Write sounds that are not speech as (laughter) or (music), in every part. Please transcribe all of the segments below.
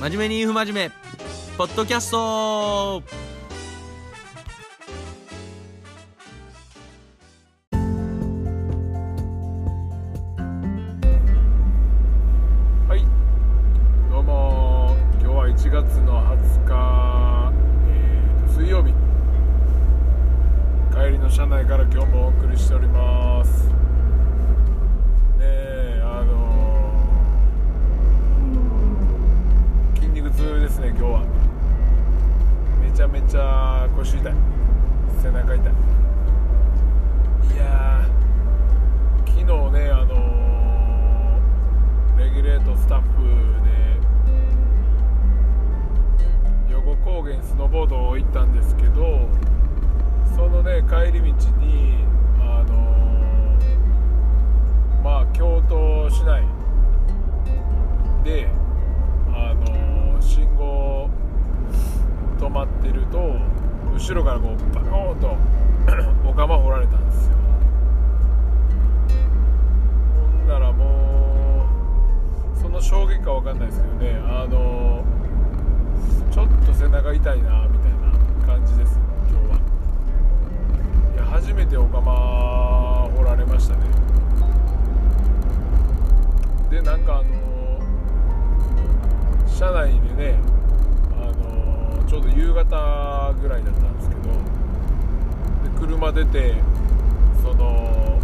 真面目に不真面目。ポッドキャスト。あのちょっと背中痛いなみたいな感じです今日は。いや初めてお釜掘られましたね。でなんかあの車内でねあのちょうど夕方ぐらいだったんですけどで車出てその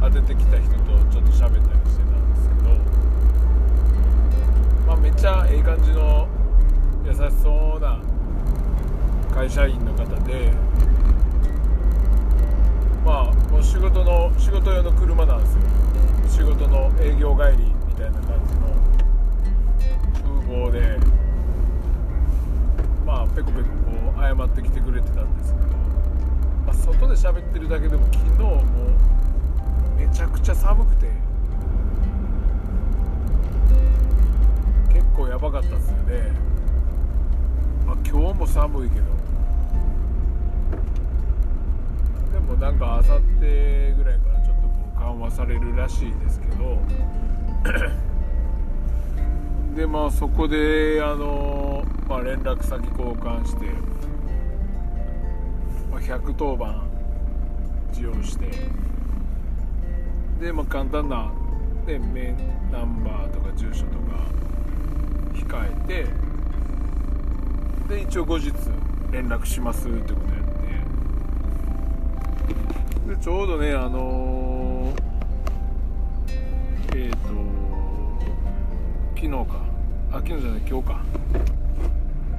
当ててきた人とちょっと喋ったりしてたんですけどまあめっちゃええ感じの優しそうな会社員の方でまあもう仕事の仕事用の車なんですよ。仕事の営業帰りみたいな感じの風貌でまあペコペコこう謝ってきてくれてたんですけど、まあ、外で喋ってるだけでも昨日もめちゃくちゃ寒くて構やばかったですよね、まあ、今日も寒いけど。でもなんかあさってぐらいからちょっとこう緩和されるらしいですけど。(coughs) でまあそこであの、まあ、連絡先交換して、まあ、110番使用して。でまあ簡単な、ね、メンナンバーとか住所とか控えてで一応後日連絡しますってことやって。でちょうどねあのえっ、と昨日か。あ昨日じゃない今日か、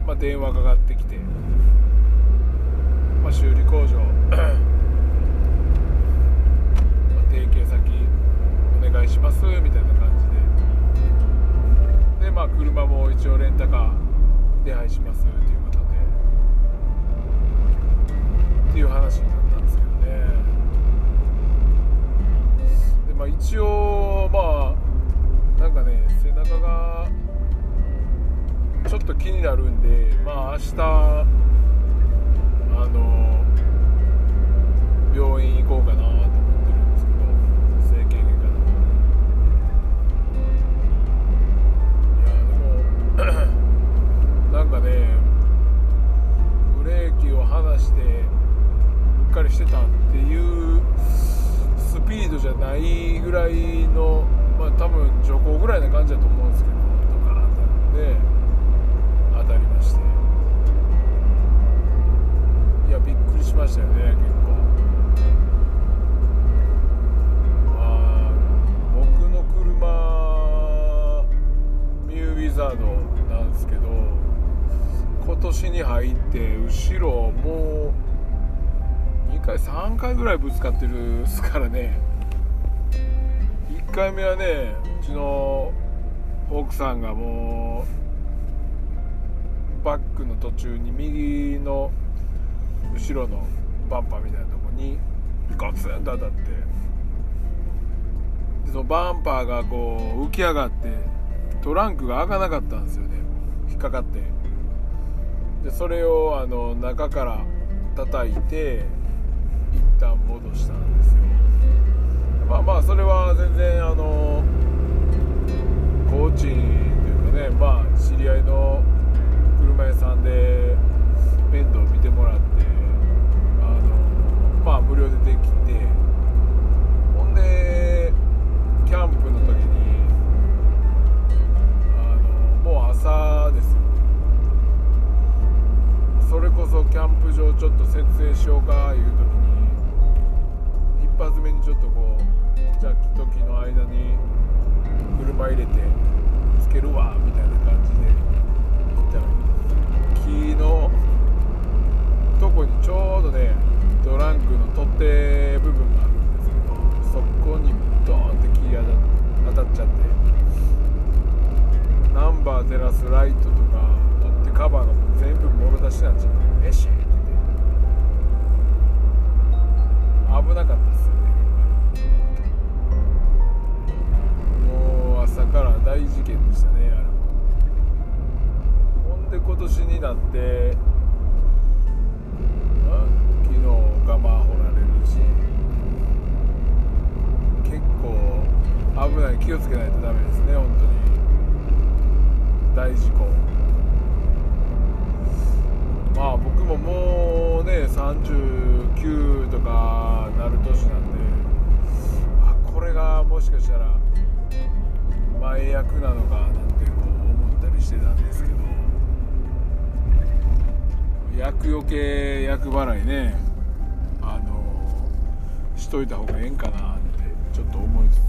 まあ、電話かかってきて、まあ、修理工場。(clears throat) ま提携先お願いしますみたいなまあ車も一応レンタカー手配しますっていうことでっていう話になったんですけどね。でまあ一応まあなんかね背中がちょっと気になるんでまあ明日あの病院行こうかなしてたっていうスピードじゃないぐらいのまあ多分徐行ぐらいな感じだと思うんですけどドカーンとで当たりまして。いやびっくりしましたよね。ぐらいぶつかってるっすからね。1回目はねうちの奥さんがもうバックの途中に右の後ろのバンパーみたいなとこにゴツンと当たって。でそのバンパーがこう浮き上がってトランクが開かなかったんですよね。引っかかって。でそれをあの中から叩いて旦戻したんですよ。まあまあそれは全然あのコーチというかねまあ知り合いの車屋さんで面倒見てもらってあのまあ無料でできてほんでキャンプの時にあのもう朝ですよ。それこそキャンプ場ちょっと設営しようかいう時に発目にちょっとこうジャッキと木の間に車入れてつけるわみたいな感じで行ったら木のとこにちょうどねトランクの取っ手部分ががあって厄除け厄払いねあのしといた方がええんかなってちょっと思いつつ。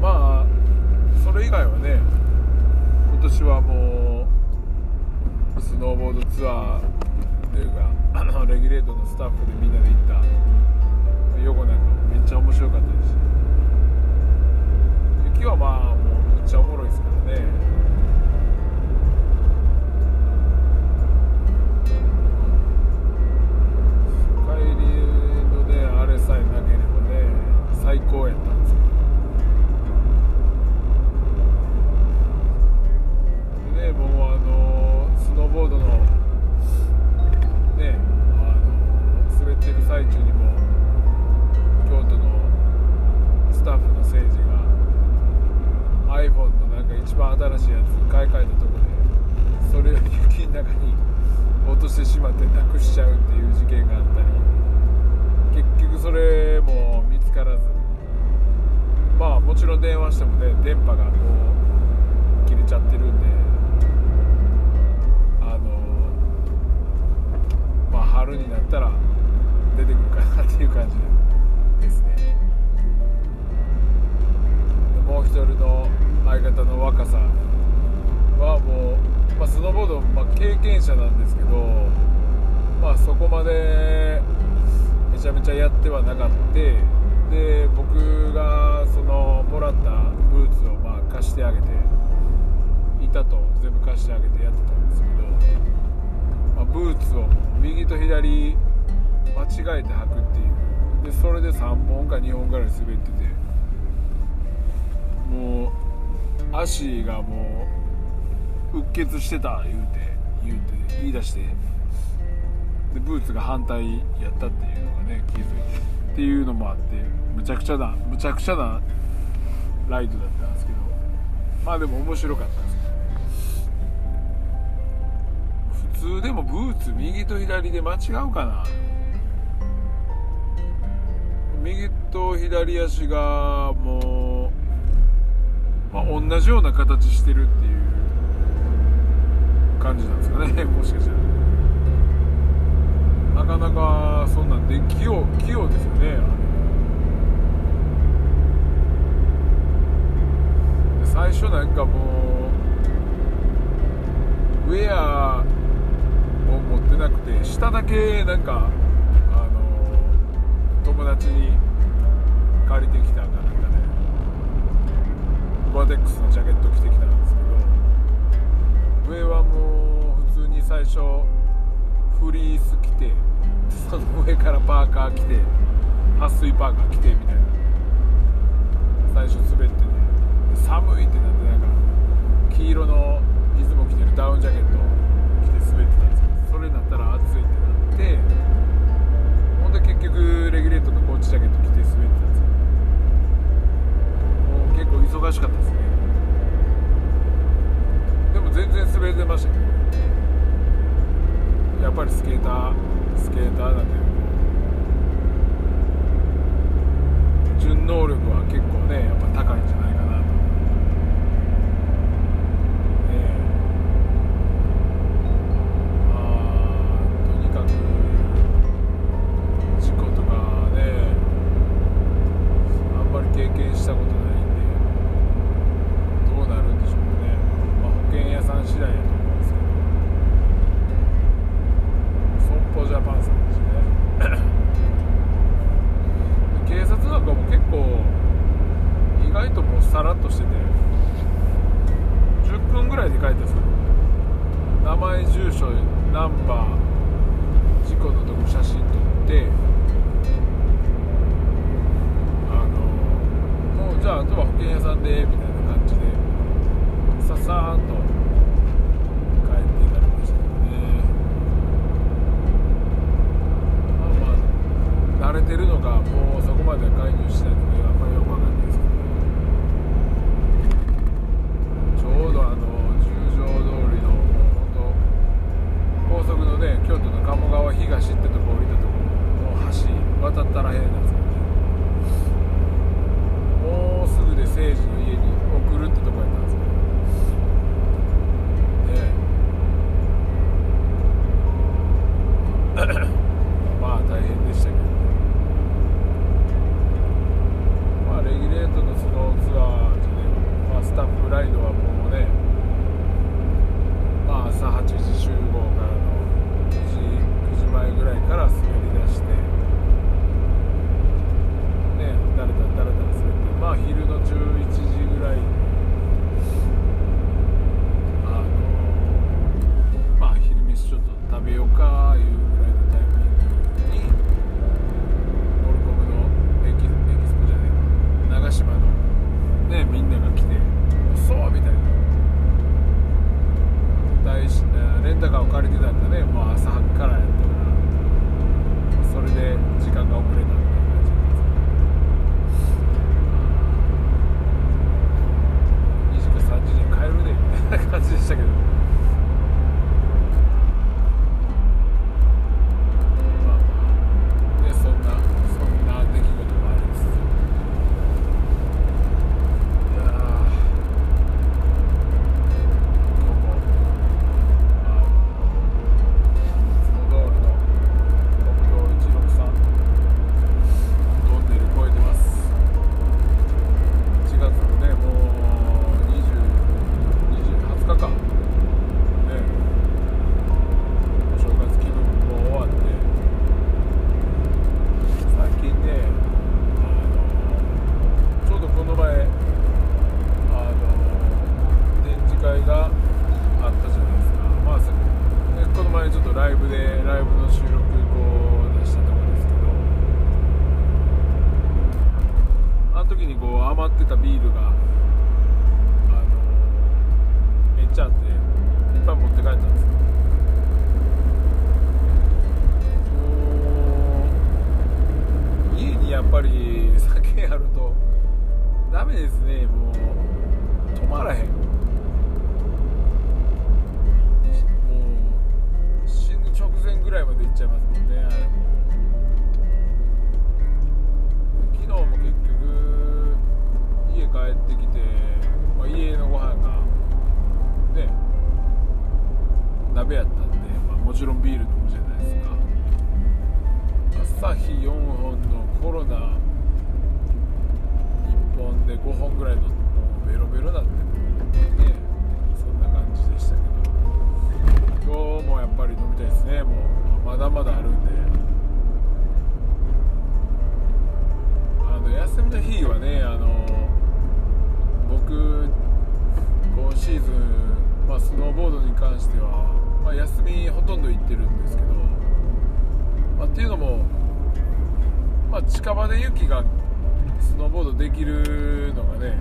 まあそれ以外はね今年はもうスノーボードツアーっていうかあの (clears throat) レギュレートのスタッフでみんなで行った。横なんかもめっちゃ面白かったですし。雪はまあもうめっちゃおもろいですからね。最高やったんですけどでねもうあのスノーボードのねあの滑ってる最中にも京都のスタッフの誠治が iPhone のなんか一番新しいやつ買い替えたとこでそれを雪の中に落としてしまってなくしちゃうっていう事件があったり結局それも見つからず。もちろん電話してもね電波がこう切れちゃってるんであのまあ春になったら出てくるかなっていう感じですね。もう一人の相方の若さはもう、まあ、スノーボード、まあ、経験者なんですけどまあそこまでめちゃめちゃやってはなかった。で僕がそのもらったブーツをまあ貸してあげて板と全部貸してあげてやってたんですけど、まあ、ブーツを右と左間違えて履くっていう。でそれで3本か2本ぐらい滑っててもう足がもううっ血してた言うて言うて言い出してでブーツが反対やったっていうのがね気づいて。っていうのもあってむちゃくちゃなむちゃくちゃなライドだったんですけどまあでも面白かったです。普通でもブーツ右と左で間違うかな。右と左足がもう、まあ、同じような形してるっていう感じなんですかね。(laughs) もしかしたら。そんなんで器用器用ですよね。あれ最初なんかもうウェアを持ってなくて下だけなんかあの友達に借りてきたかなんかね。ゴアテックスのジャケット着てきたんですけど。上はもう普通に最初フリース着てその上からパーカー着て撥水パーカー着てみたいな。最初滑ってね寒いってなってなんか黄色のいつも着てるダウンジャケット着て滑ってたんですけどそれになったら暑いってなってほんで結局レギュレートのコーチジャケット着て滑ってたんですけどもう結構忙しかったですね。でも全然滑れてましたけどやっぱりスケータースケーターだけど山で雪がスノーボードできるのがね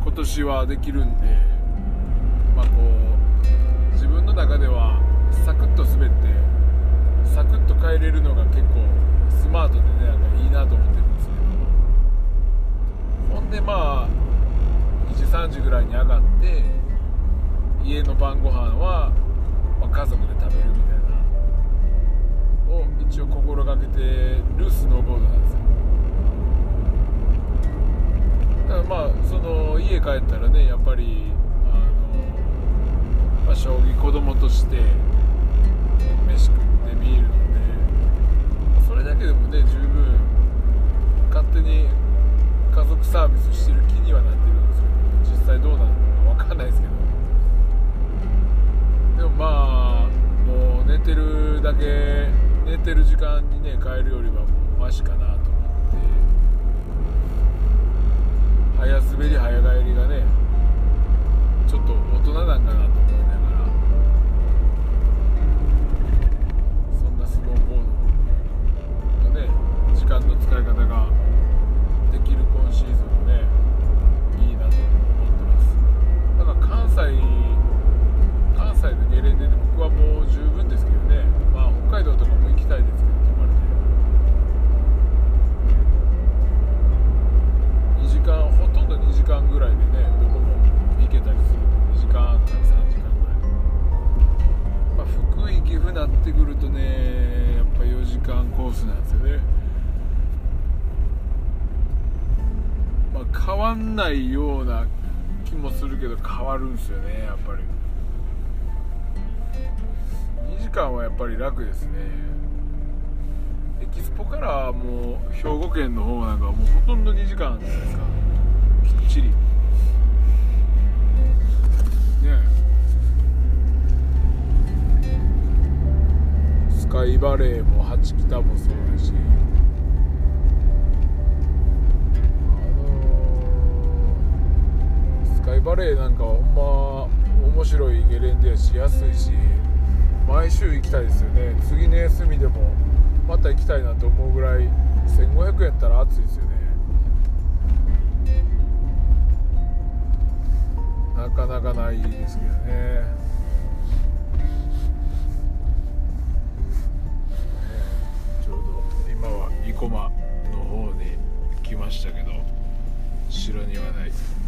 今年はできるんでまあこう自分の中ではサクッと滑ってサクッと帰れるのが結構スマートでねなんかいいなと思ってるんですけどほんでまあ2時3時ぐらいに上がって家の晩ご飯は、まあ、家族で食べるみたいな。応心がけてるスノーボードなんですよだからまあその家帰ったらねやっぱりあの、まあ、将棋子供として飯食ってビール飲んでそれだけでもね十分勝手に家族サービスしてる気にはなってるんですけど実際どうなるのか分かんないですけど。でもまあもう寝てるだけ寝てる時間にね帰るよりはもうマシかなと思って。早滑り早帰りがねちょっと大人なんかなと。楽ですね。エキスポからもう兵庫県の方なんかはもうほとんど2時間じゃないですか。きっちり。ねえ。スカイバレーも八北もそうだし。あのスカイバレーなんかはほんま面白いゲレンデやし安いし。毎週行きたいですよね。次の休みでもまた行きたいなと思うぐらい1500円やったら暑いですよね。なかなかないですけどね。ねちょうど今は生駒の方に来ましたけど城にはない。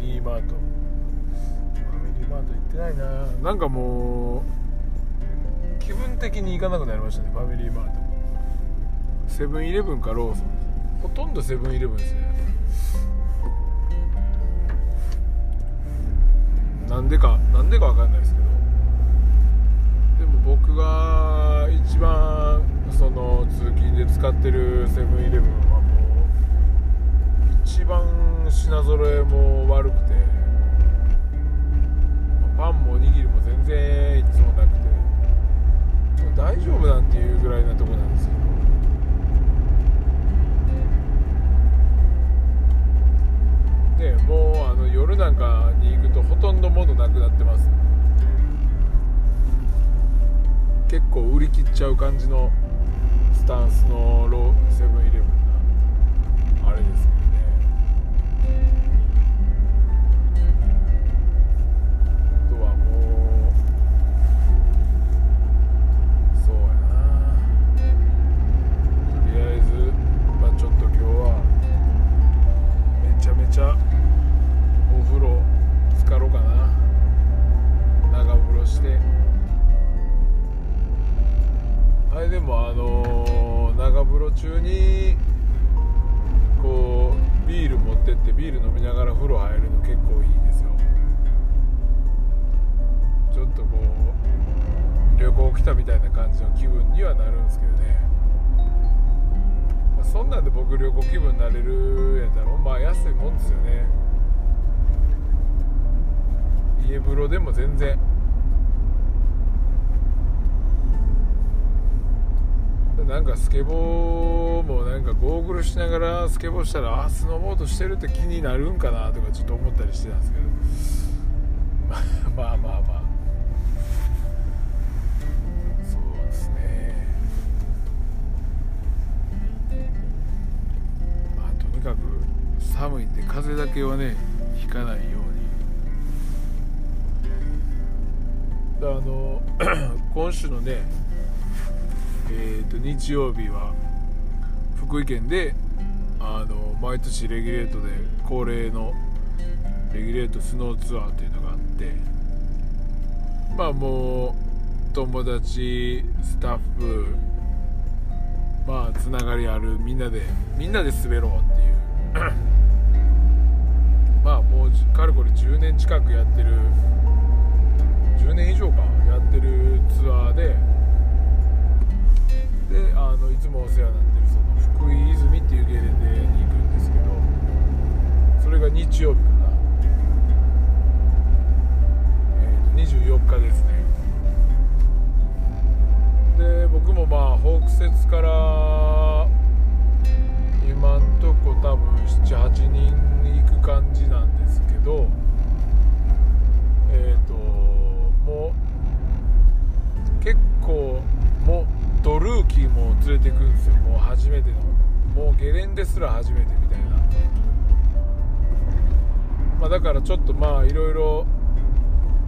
リーマート。ファミリーマート行ってないな。なんかもう気分的に行かなくなりましたねファミリーマート。セブンイレブンかローソン。ほとんどセブンイレブンですね。なんでかなんでかわかんないですけど。でも僕が一番その通勤で使ってるセブンイレブンは番品揃えも悪くてパンもおにぎりも全然いつもなくて大丈夫なんていうぐらいなとこなんですけどねもうあの夜なんかに行くとほとんど物なくなってます。結構売り切っちゃう感じのスタンスのローセブンイレブンなあれです。ね気分になれるやったらまあ安いもんですよね。家風呂でも全然。なんかスケボーもなんかゴーグルしながらスケボーしたらあスノーボードしてるって気になるんかなとかちょっと思ったりしてたんですけど。(laughs) まあまあまあ。寒いんで風だけはねひかないように。あの (clears throat) 今週のねえー、と日曜日は福井県であの毎年レギュレートで恒例のレギュレートスノーツアーというのがあってまあもう友達スタッフまあつながりあるみんなでみんなで滑ろうっていう。まあもうかれこれ10年近くやってる10年以上かやってるツアーでであのいつもお世話になってるその福井泉っていうゲレンデに行くんですけどそれが日曜日ちょっとまあいろいろ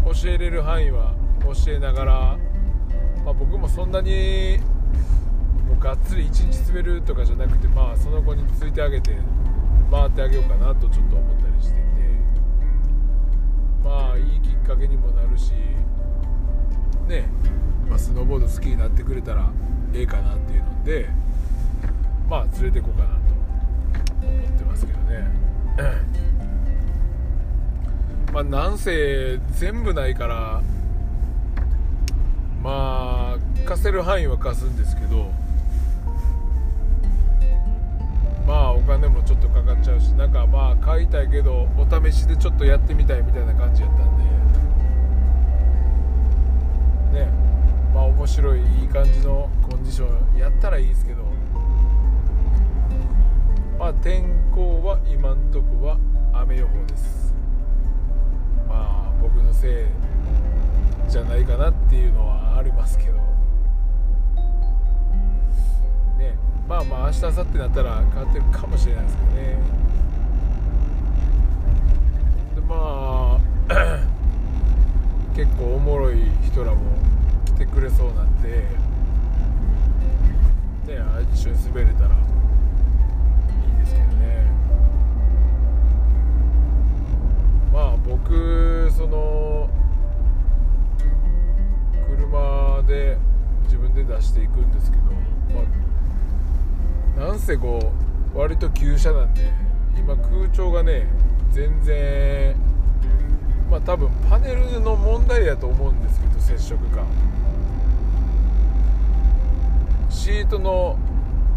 教えれる範囲は教えながら、まあ、僕もそんなにもうがっつり一日滑るとかじゃなくてまあその子についてあげて回ってあげようかなとちょっと思ったりしててまあいいきっかけにもなるしねまあ、スノーボード好きになってくれたらええかなっていうのでまあ連れてこうかなまあなんせ全部ないからまあ貸せる範囲は貸すんですけどまあお金もちょっとかかっちゃうしなんかまあ買いたいけどお試しでちょっとやってみたいみたいな感じやったんでねまあ面白いいい感じのコンディションやったらいいですけどまあ天候は今んとこは雨予報です。僕のせいじゃないかなっていうのはありますけど。ねまあまあ明日明後日になったら変わってるかもしれないですけどね。でまあ (coughs) 結構おもろい人らも来てくれそうなんでね一緒に滑れたら僕その車で自分で出していくんですけど、まあ、なんせこう割と急車なんで今空調がね全然まあ多分パネルの問題やと思うんですけど接触感シートの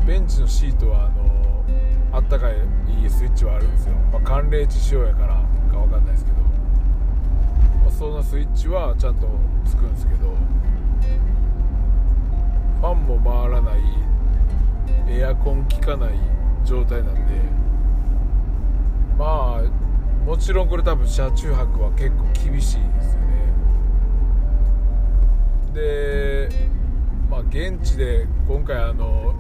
ベンチのシートはあのあったかいいいスイッチはあるんですよ、まあ、寒冷地仕様やからかわかんないですけど、まあ、そのスイッチはちゃんとつくんですけどファンも回らないエアコン効かない状態なんでまあもちろんこれ多分車中泊は結構厳しいですよね。でまあ現地で今回あの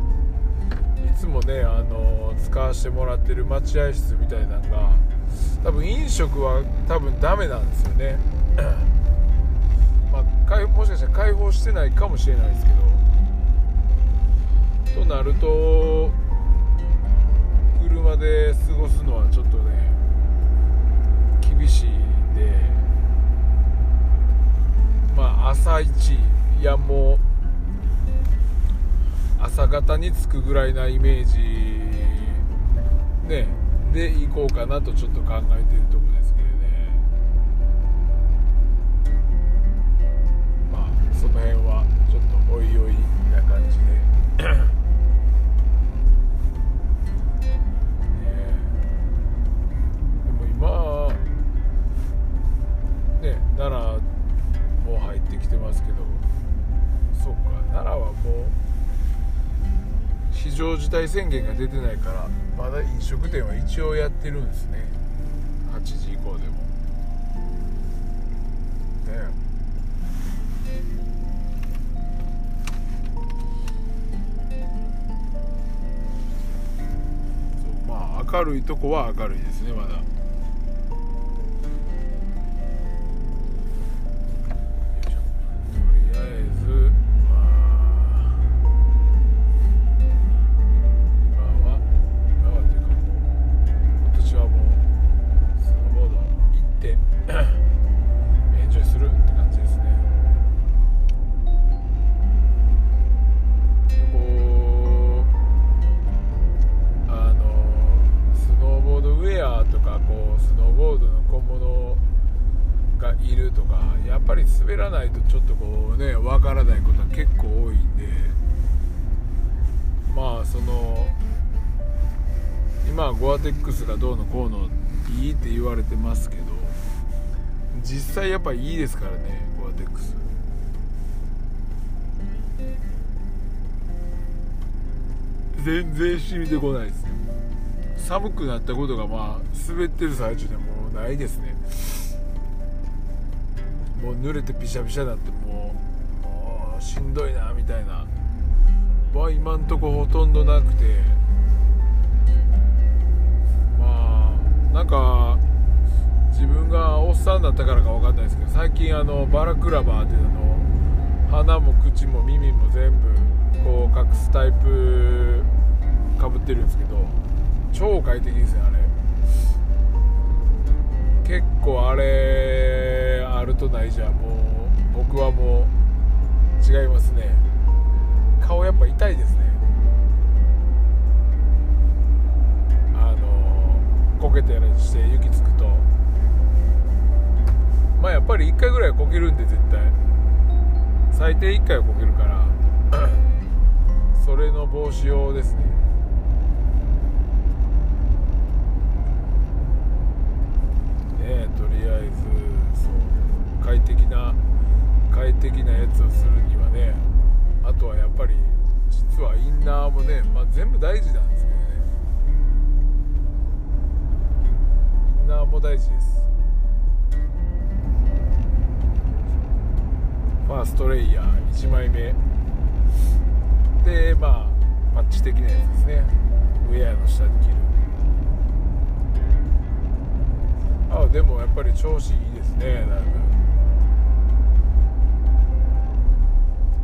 いつもねあの使わせてもらってる待合室みたいなのが多分飲食は多分ダメなんですよね。まあ開もしかしたら開放してないかもしれないですけど。となると車で過ごすのはちょっとね厳しいんで。まあ朝一いやもう朝方に着くぐらいなイメージねで行こうかなとちょっと考えてるとこで。すおいおいな感じで。ねでも今ね奈良も入ってきてますけどそうか奈良はもう非常事態宣言が出てないからまだ飲食店は一応やってるんですね。8時以降でも。明るいとこは明るいですねまだ。実際やっぱいいですからねゴアテックス全然染みてこないですね。寒くなったことがまあ滑ってる最中でもうないですね。もう濡れてびしゃびしゃになってもうもうしんどいなみたいな。は今んとこほとんどなくて。まあなんかさんだったからか分かんないですけど最近あのバラクラバーっていうの鼻も口も耳も全部こう隠すタイプかぶってるんですけど超快適ですねあれ。結構あれあるとないじゃもう僕はもう違いますね。顔やっぱ痛いですね。あのこけたりして雪つまあやっぱり1回ぐらいこけるんで絶対。最低1回はこけるから。(coughs) それの防止用ですね。ねとりあえずそう快適な快適なやつをするにはねあとはやっぱり実はインナーもね、まあ、全部大事なんですけどね。インナーも大事です。ファーストレイヤー1枚目。でまあパッチ的なやつですね。ウェアの下に着る。あでもやっぱり調子いいですねだいぶ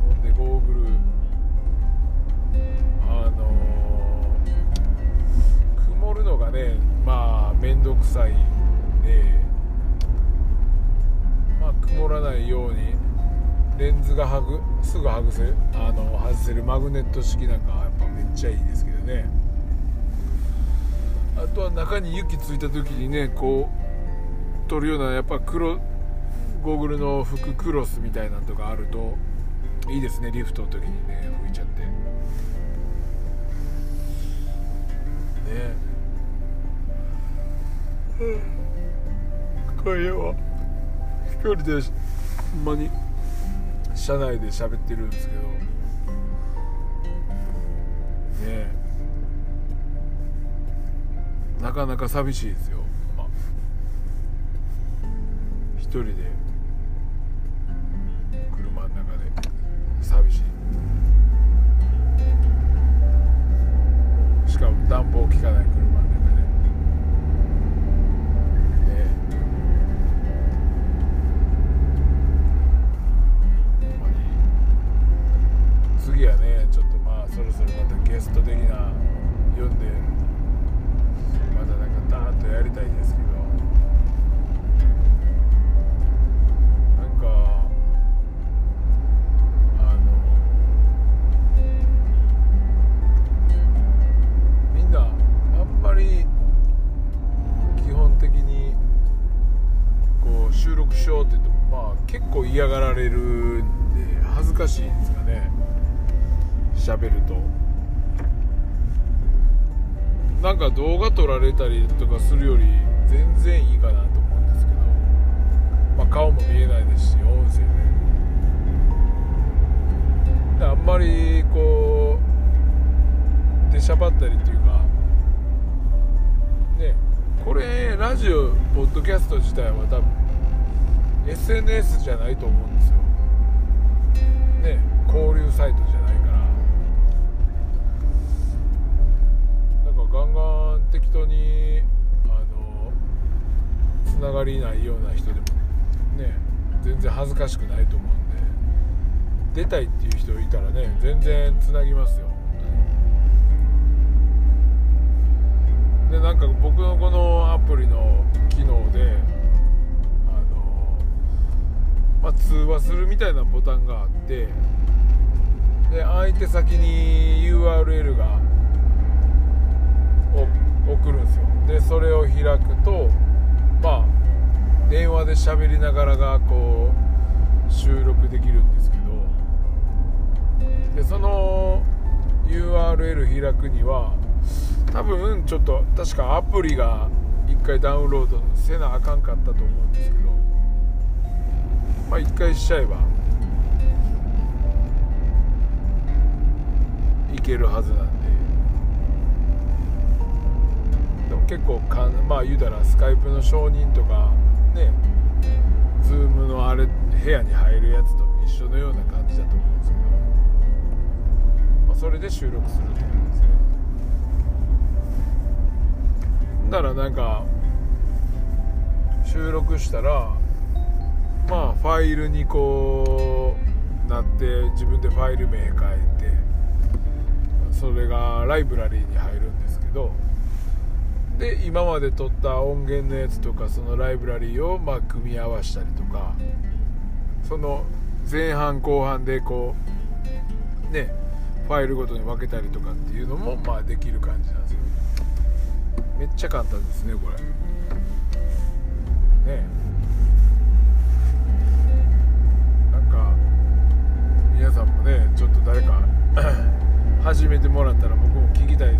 ほんでゴーグル。あのー曇るのがねまあ面倒くさいんでまあ曇らないようにレンズがはぐすぐ外せあの外せるマグネット式なんかはやっぱめっちゃいいですけどね。あとは中に雪ついた時にねこう取るようなやっぱ黒ゴーグルの服クロスみたいなのとかあるといいですね。リフトの時にね拭いちゃって。ね。これは一人でほんまに車内で喋ってるんですけど。ねえ。なかなか寂しいですよ、まあ、一人で。車の中で。寂しい。しかも暖房効かない車。スト的な読んでまたなんかダーッとやりたいんですけど。なんかあのみんなあんまり基本的にこう収録しようって言ってまあ結構嫌がられるんで恥ずかしいんですかね。喋ると。か動画撮られたりとかするより全然いいかなと思うんですけど、まあ、顔も見えないですし音声で。であんまりこう出しゃばったりっていうかねこれラジオポッドキャスト自体は多分 SNS じゃないと思うんですよ。ね交流サイトじゃガンガン適当にあのつながりないような人でもね全然恥ずかしくないと思うんで出たいっていう人いたらね全然つなぎますよ。でなんか僕のこのアプリの機能であの、まあ、通話するみたいなボタンがあってで相手先に URL が送るんですよ。でそれを開くとまあ電話で喋りながらがこう収録できるんですけどでその URL 開くには多分ちょっと確かアプリが1回ダウンロードせなあかんかったと思うんですけどまあ1回しちゃえばいけるはずなんで。結構かまあ言うたらスカイプの承認とかねズームのあれ部屋に入るやつと一緒のような感じだと思うんですけど、まあ、それで収録するって感じですね。ならなんか収録したらまあファイルにこうなって自分でファイル名変えてそれがライブラリーに入るんですけどで今まで撮った音源のやつとかそのライブラリーをまあ組み合わしたりとかその前半後半でこうねファイルごとに分けたりとかっていうのもまあできる感じなんですよ。めっちゃ簡単ですねこれ。ね。なんか皆さんもねちょっと誰か (coughs) 始めてもらったら僕も聞きたい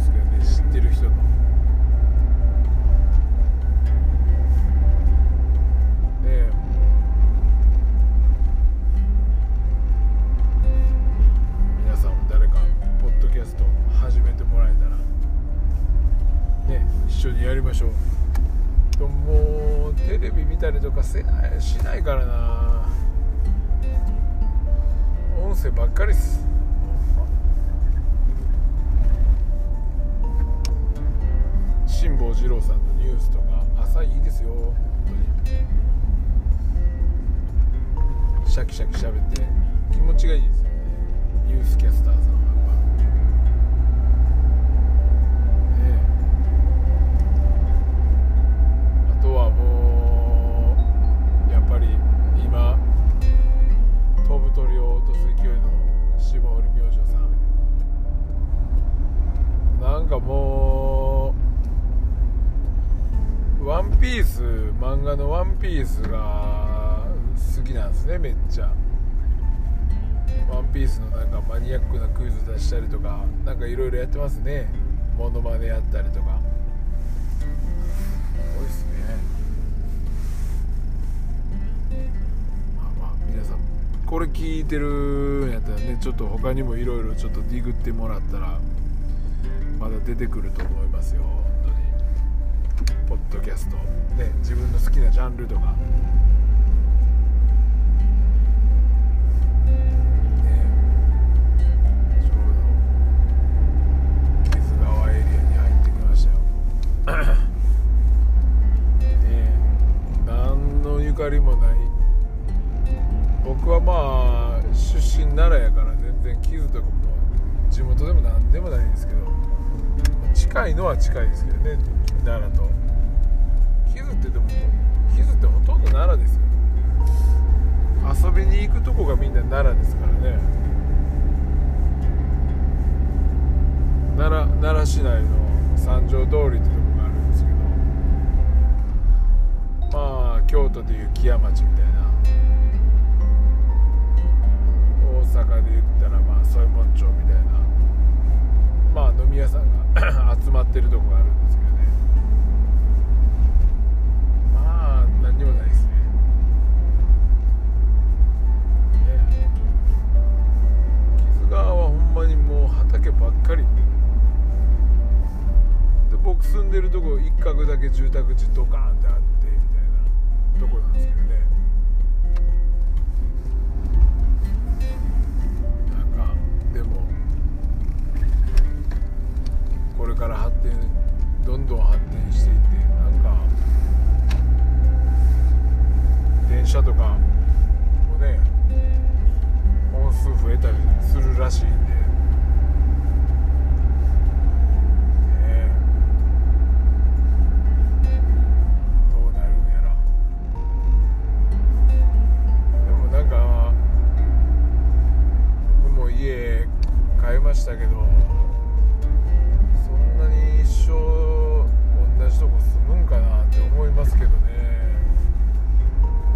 ですねめっちゃ。ワンピースのなんかマニアックなクイズ出したりとかなんかいろいろやってますね。モノマネやったりとか。すごいっすね。まあまあ皆さんこれ聞いてるんやったらねちょっと他にもいろいろちょっとディグってもらったらまだ出てくると思いますよ本当に。ポッドキャスト。ね自分の好きなジャンルとか。何のゆかりもない。僕はまあ出身奈良やから全然木津とかも地元でも何でもないんですけど近いのは近いですけどね奈良と。木津ってでも木津ってほとんど奈良ですよ。遊びに行くとこがみんな奈良ですからね。奈良奈良市内の三条通りってとでいう木屋町みたいな。大阪で言ったらまあ添右衛門町みたいな。まあ飲み屋さんが (coughs) 集まってるとこがあるんですけどね。まあ何にもないですね。ね。木津川はほんまにもう畑ばっかり。で僕住んでるとこ一角だけ住宅地ドカーンってあっましたけどそんなに一生同じとこ住むんかなって思いますけどね。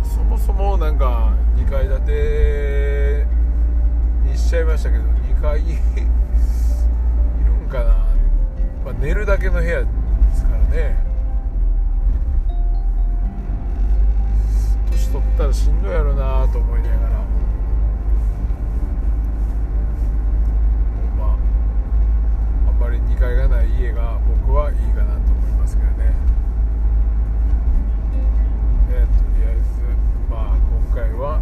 そもそもなんか2階建てにしちゃいましたけど2階いるんかな、まあ、寝るだけの部屋ですからね。年取ったらしんどいやろなと思いながら。り2階がない家が僕はいいかなと思いますけどね。ねとりあえずまあ今回は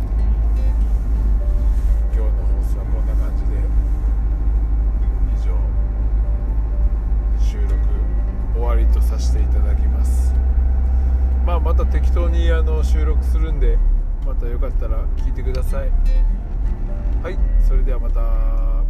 今日の放送はこんな感じで以上収録終わりとさせていただきます。まあまた適当にあの収録するんでまたよかったら聞いてください。はいそれではまた。